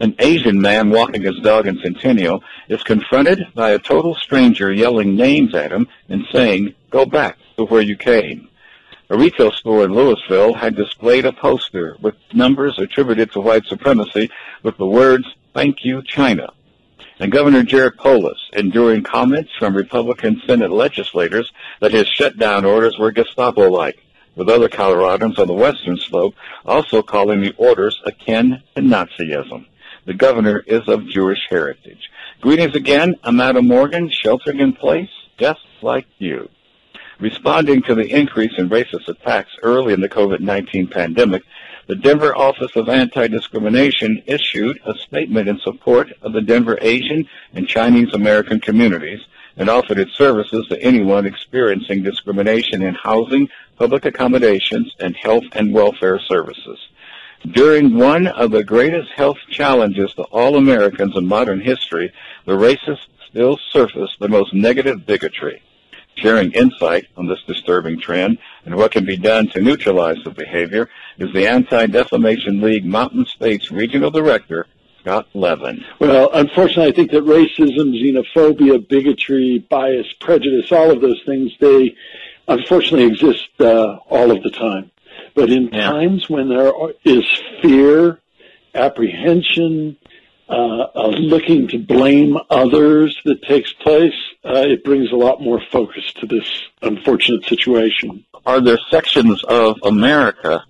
An Asian man walking his dog in Centennial is confronted by a total stranger yelling names at him and saying, go back to where you came. A retail store in Louisville had displayed a poster with numbers attributed to white supremacy with the words, thank you, China. And Governor Jared Polis, enduring comments from Republican Senate legislators that his shutdown orders were Gestapo-like, with other Coloradans on the western slope also calling the orders akin to Nazism. The governor is of Jewish heritage. Greetings again. I'm Adam Morgan, sheltering in place, just like you. Responding to the increase in racist attacks early in the COVID-19 pandemic, the Denver Office of Anti-Discrimination issued a statement in support of the Denver Asian and Chinese American communities and offered its services to anyone experiencing discrimination in housing, public accommodations, and health and welfare services. During one of the greatest health challenges to all Americans in modern history, the racists still surface the most negative bigotry sharing insight on this disturbing trend and what can be done to neutralize the behavior is the Anti-Defamation League Mountain States Regional Director, Scott Levin. Well, unfortunately, I think that racism, xenophobia, bigotry, bias, prejudice, all of those things, they unfortunately exist uh, all of the time. But in yeah. times when there is fear, apprehension, uh, looking to blame others that takes place, uh, it brings a lot more focus to this unfortunate situation. Are there sections of America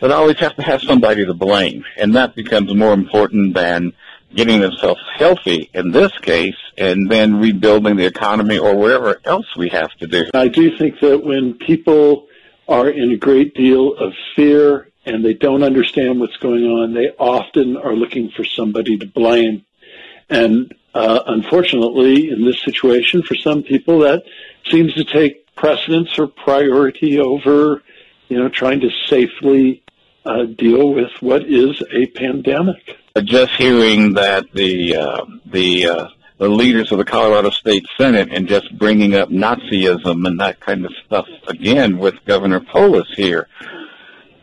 that always have to have somebody to blame, and that becomes more important than getting themselves healthy in this case, and then rebuilding the economy or whatever else we have to do? I do think that when people are in a great deal of fear and they don't understand what's going on, they often are looking for somebody to blame. And uh, unfortunately, in this situation, for some people, that seems to take precedence or priority over, you know, trying to safely uh, deal with what is a pandemic. Just hearing that the uh, the uh, the leaders of the Colorado State Senate and just bringing up Nazism and that kind of stuff again with Governor Polis here.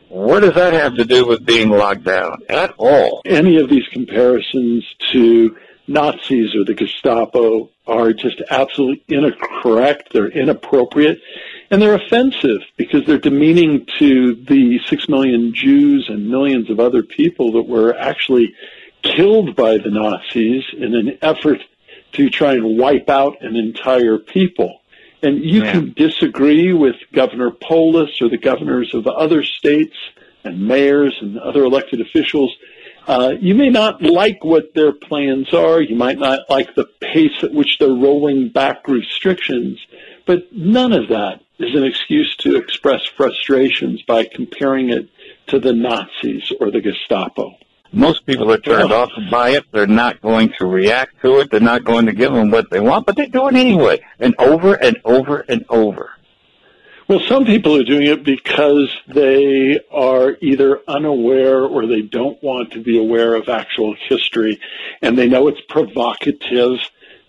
What does that have to do with being locked down at all? Any of these comparisons to Nazis or the Gestapo are just absolutely incorrect. They're inappropriate. And they're offensive because they're demeaning to the six million Jews and millions of other people that were actually killed by the Nazis in an effort to try and wipe out an entire people. And you yeah. can disagree with Governor Polis or the governors of other states and mayors and other elected officials. Uh, you may not like what their plans are. You might not like the pace at which they're rolling back restrictions, but none of that is an excuse to express frustrations by comparing it to the Nazis or the Gestapo. Most people are turned off by it. They're not going to react to it. They're not going to give them what they want, but they do it anyway, and over and over and over. Well, some people are doing it because they are either unaware or they don't want to be aware of actual history, and they know it's provocative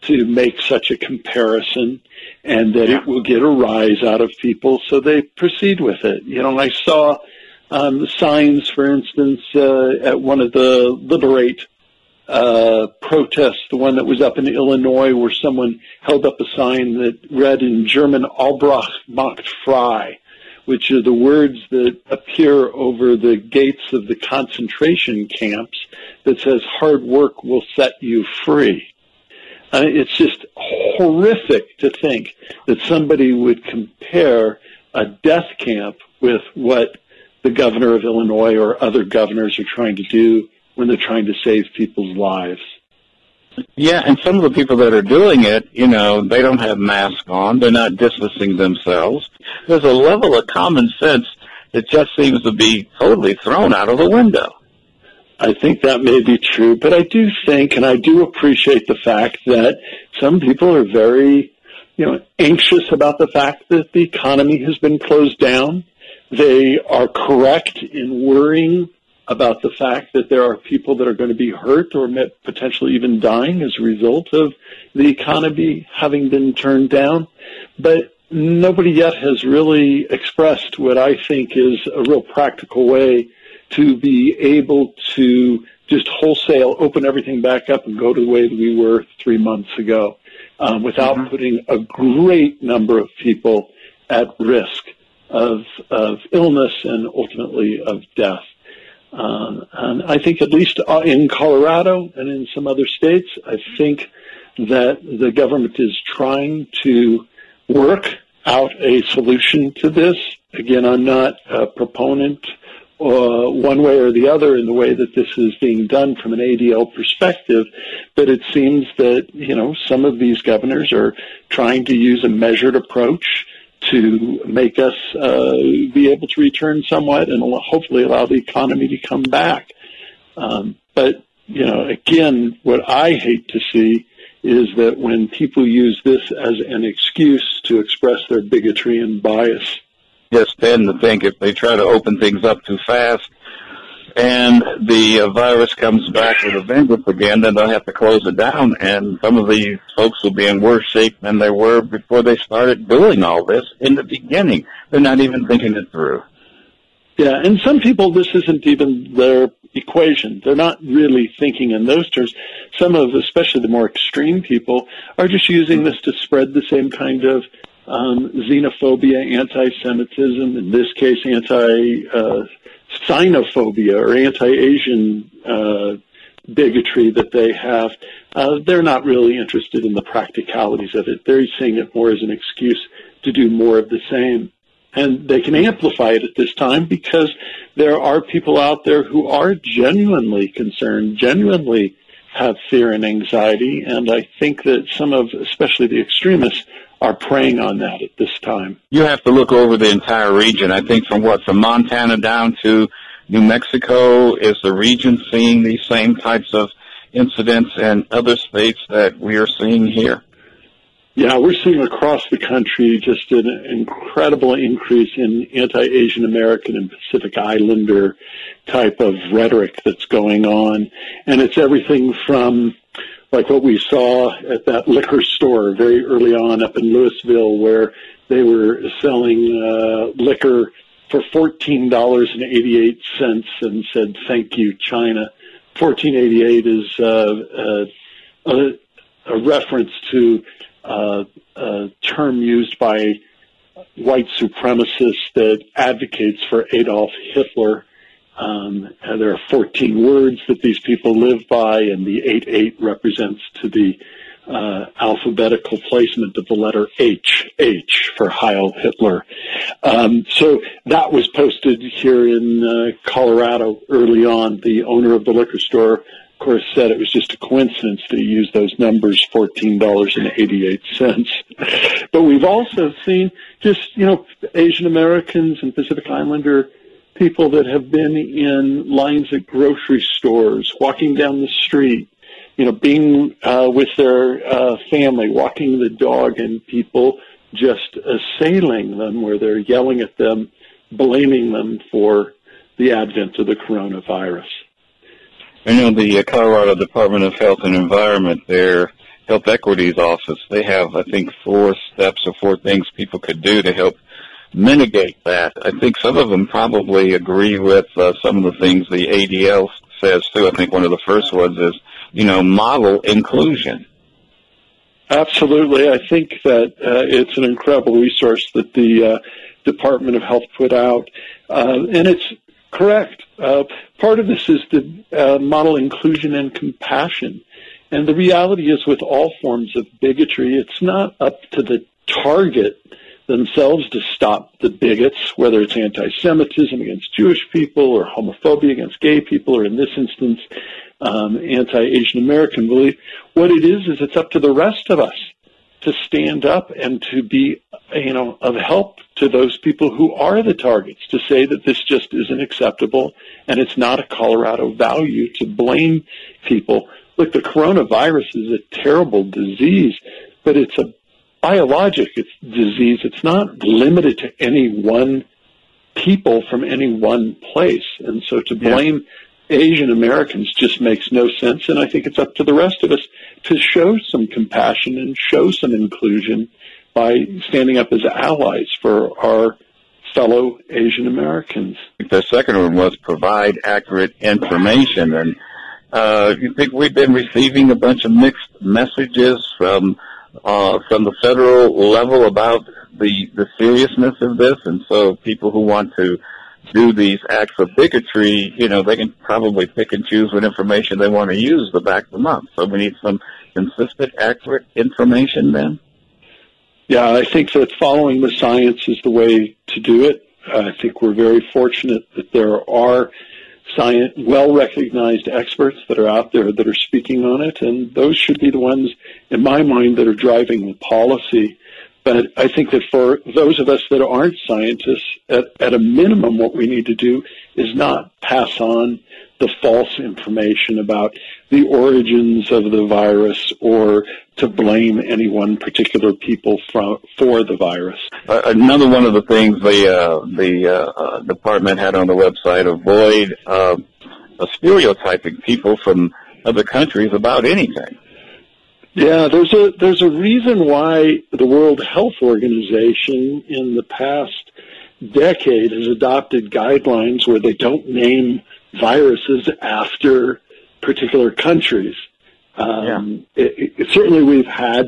to make such a comparison and that yeah. it will get a rise out of people, so they proceed with it. You know, I saw um, signs, for instance, uh, at one of the Liberate uh, protests, the one that was up in Illinois, where someone held up a sign that read in German "Arbeit macht frei," which are the words that appear over the gates of the concentration camps that says "Hard work will set you free." Uh, it's just horrific to think that somebody would compare a death camp with what the governor of Illinois or other governors are trying to do when they're trying to save people's lives. Yeah, and some of the people that are doing it, you know, they don't have masks on. They're not distancing themselves. There's a level of common sense that just seems to be totally thrown out of the window. I think that may be true, but I do think and I do appreciate the fact that some people are very, you know, anxious about the fact that the economy has been closed down they are correct in worrying about the fact that there are people that are going to be hurt or potentially even dying as a result of the economy having been turned down. But nobody yet has really expressed what I think is a real practical way to be able to just wholesale open everything back up and go to the way that we were three months ago um, without mm-hmm. putting a great number of people at risk of, of illness and ultimately of death. Um, and I think at least uh, in Colorado and in some other states, I think that the government is trying to work out a solution to this. Again, I'm not a proponent uh, one way or the other in the way that this is being done from an ADL perspective, but it seems that, you know, some of these governors are trying to use a measured approach to make us uh, be able to return somewhat and hopefully allow the economy to come back. Um, but, you know, again, what I hate to see is that when people use this as an excuse to express their bigotry and bias, just tend to think if they try to open things up too fast and the uh, virus comes back with a vengeance again, then they'll have to close it down. And some of these folks will be in worse shape than they were before they started doing all this in the beginning. They're not even thinking it through. Yeah, and some people, this isn't even their equation. They're not really thinking in those terms. Some of, especially the more extreme people, are just using this to spread the same kind of um, xenophobia, anti-Semitism, in this case, anti uh, Sinophobia or anti-Asian uh, bigotry that they have. Uh, they're not really interested in the practicalities of it. They're seeing it more as an excuse to do more of the same. And they can amplify it at this time because there are people out there who are genuinely concerned, genuinely have fear and anxiety. And I think that some of, especially the extremists, are preying on that at this time. You have to look over the entire region. I think from what, from Montana down to New Mexico, is the region seeing these same types of incidents and other states that we are seeing here? Yeah, we're seeing across the country just an incredible increase in anti-Asian American and Pacific Islander type of rhetoric that's going on. And it's everything from like what we saw at that liquor store very early on up in Louisville, where they were selling uh, liquor for fourteen dollars and eighty eight cents, and said "Thank you, China." Fourteen eighty eight is uh, uh, a, a reference to uh, a term used by white supremacists that advocates for Adolf Hitler um, there are 14 words that these people live by, and the 8-8 represents to the uh, alphabetical placement of the letter H, H for Heil Hitler. Um, so that was posted here in uh, Colorado early on. The owner of the liquor store, of course, said it was just a coincidence that he used those numbers, $14.88. but we've also seen just, you know, Asian Americans and Pacific Islander people that have been in lines at grocery stores, walking down the street, you know, being uh, with their uh, family, walking the dog, and people just assailing them where they're yelling at them, blaming them for the advent of the coronavirus. I know the uh, Colorado Department of Health and Environment, their health equities office, they have, I think, four steps or four things people could do to help mitigate that. I think some of them probably agree with uh, some of the things the ADL says too. I think one of the first ones is, you know, model inclusion. Absolutely. I think that uh, it's an incredible resource that the uh, Department of Health put out. Uh, and it's correct. Uh, part of this is the uh, model inclusion and compassion. And the reality is with all forms of bigotry, it's not up to the target themselves to stop the bigots, whether it's anti-Semitism against Jewish people or homophobia against gay people, or in this instance, um, anti-Asian American belief. What it is is it's up to the rest of us to stand up and to be, you know, of help to those people who are the targets to say that this just isn't acceptable and it's not a Colorado value to blame people. Look, the coronavirus is a terrible disease, but it's a biologic it's disease. It's not limited to any one people from any one place. And so to blame yeah. Asian Americans just makes no sense. And I think it's up to the rest of us to show some compassion and show some inclusion by standing up as allies for our fellow Asian Americans. The second one was provide accurate information and Uh, you think we've been receiving a bunch of mixed messages from uh, from the federal level about the the seriousness of this, and so people who want to do these acts of bigotry, you know, they can probably pick and choose what information they want to use to back them up. So we need some consistent, accurate information then. Yeah, I think that following the science is the way to do it. I think we're very fortunate that there are science, well-recognized experts that are out there that are speaking on it, and those should be the ones, in my mind, that are driving the policy. But I think that for those of us that aren't scientists, at, at a minimum, what we need to do is not pass on the false information about the origins of the virus or to blame any one particular people for, for the virus. Uh, another one of the things the uh, the uh, uh department had on the website avoid uh, stereotyping people from other countries about anything. Yeah, there's a there's a reason why the World Health Organization in the past decade has adopted guidelines where they don't name viruses after particular countries. Um, yeah. it, it, certainly, we've had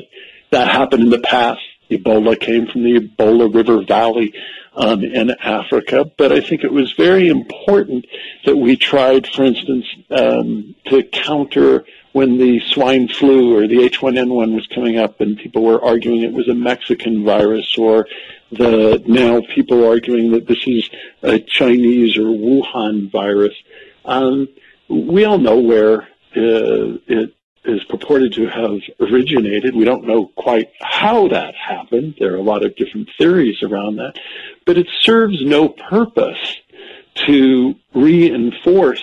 that happen in the past. Ebola came from the Ebola River Valley um, in Africa, but I think it was very important that we tried, for instance, um, to counter when the swine flu or the H1N1 was coming up and people were arguing it was a Mexican virus or the now people arguing that this is a Chinese or Wuhan virus. Um, we all know where uh, it is purported to have originated. We don't know quite how that happened. There are a lot of different theories around that, but it serves no purpose to reinforce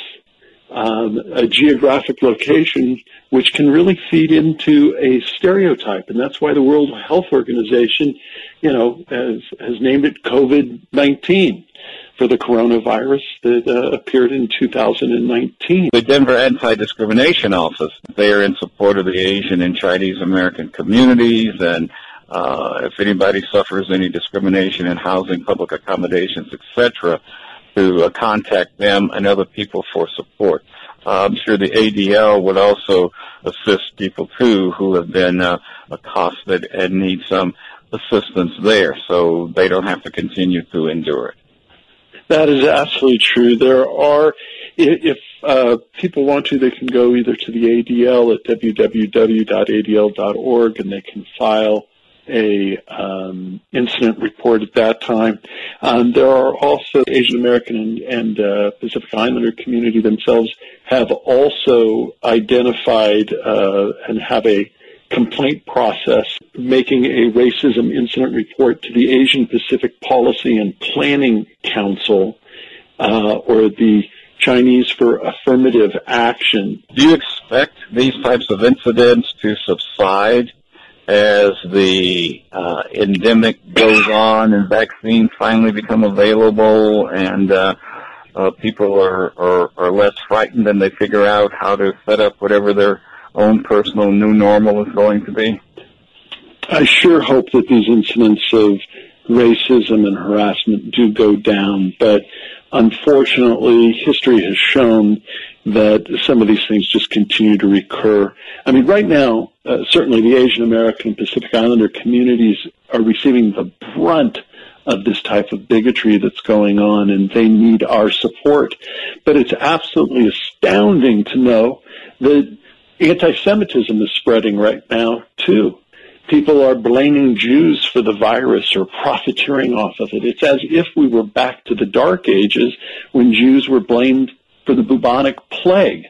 um, a geographic location which can really feed into a stereotype. And that's why the World Health Organization, you know, has, has named it COVID-19 for the coronavirus that uh, appeared in 2019. The Denver Anti-Discrimination Office, they are in support of the Asian and Chinese American communities and uh, if anybody suffers any discrimination in housing, public accommodations, etc., to uh, contact them and other people for support. Uh, I'm sure the ADL would also assist people too who have been uh, accosted and need some assistance there so they don't have to continue to endure it. That is absolutely true. There are, if uh, people want to, they can go either to the ADL at www.adl.org and they can file a um, incident report at that time. Um, there are also Asian American and, and uh, Pacific Islander community themselves have also identified uh, and have a complaint process making a racism incident report to the Asian Pacific Policy and Planning Council uh, or the Chinese for affirmative action. Do you expect these types of incidents to subside as the uh, endemic goes on and vaccines finally become available and uh, uh, people are, are, are less frightened and they figure out how to set up whatever their own personal new normal is going to be? I sure hope that these incidents of racism and harassment do go down, but unfortunately, history has shown that some of these things just continue to recur. I mean, right now, uh, certainly the Asian American and Pacific Islander communities are receiving the brunt of this type of bigotry that's going on and they need our support. But it's absolutely astounding to know that anti-Semitism is spreading right now too. People are blaming Jews for the virus or profiteering off of it. It's as if we were back to the dark ages when Jews were blamed for the bubonic plague.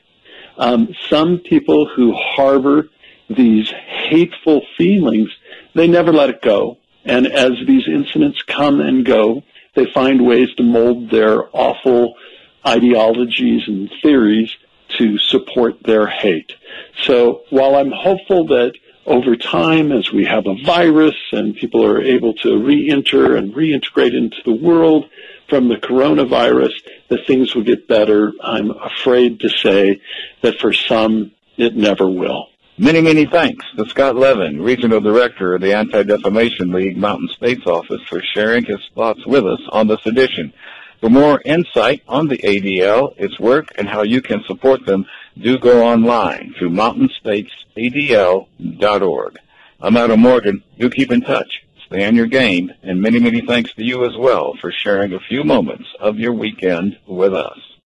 Um, some people who harbor these hateful feelings, they never let it go. And as these incidents come and go, they find ways to mold their awful ideologies and theories to support their hate. So while I'm hopeful that over time, as we have a virus and people are able to re-enter and reintegrate into the world from the coronavirus, that things will get better. I'm afraid to say that for some, it never will. Many, many thanks to Scott Levin, Regional Director of the Anti-Defamation League Mountain States Office for sharing his thoughts with us on this edition. For more insight on the ADL, its work, and how you can support them, do go online to mountainstatesadl.org. I'm Adam Morgan. Do keep in touch. On your game, and many, many thanks to you as well for sharing a few moments of your weekend with us.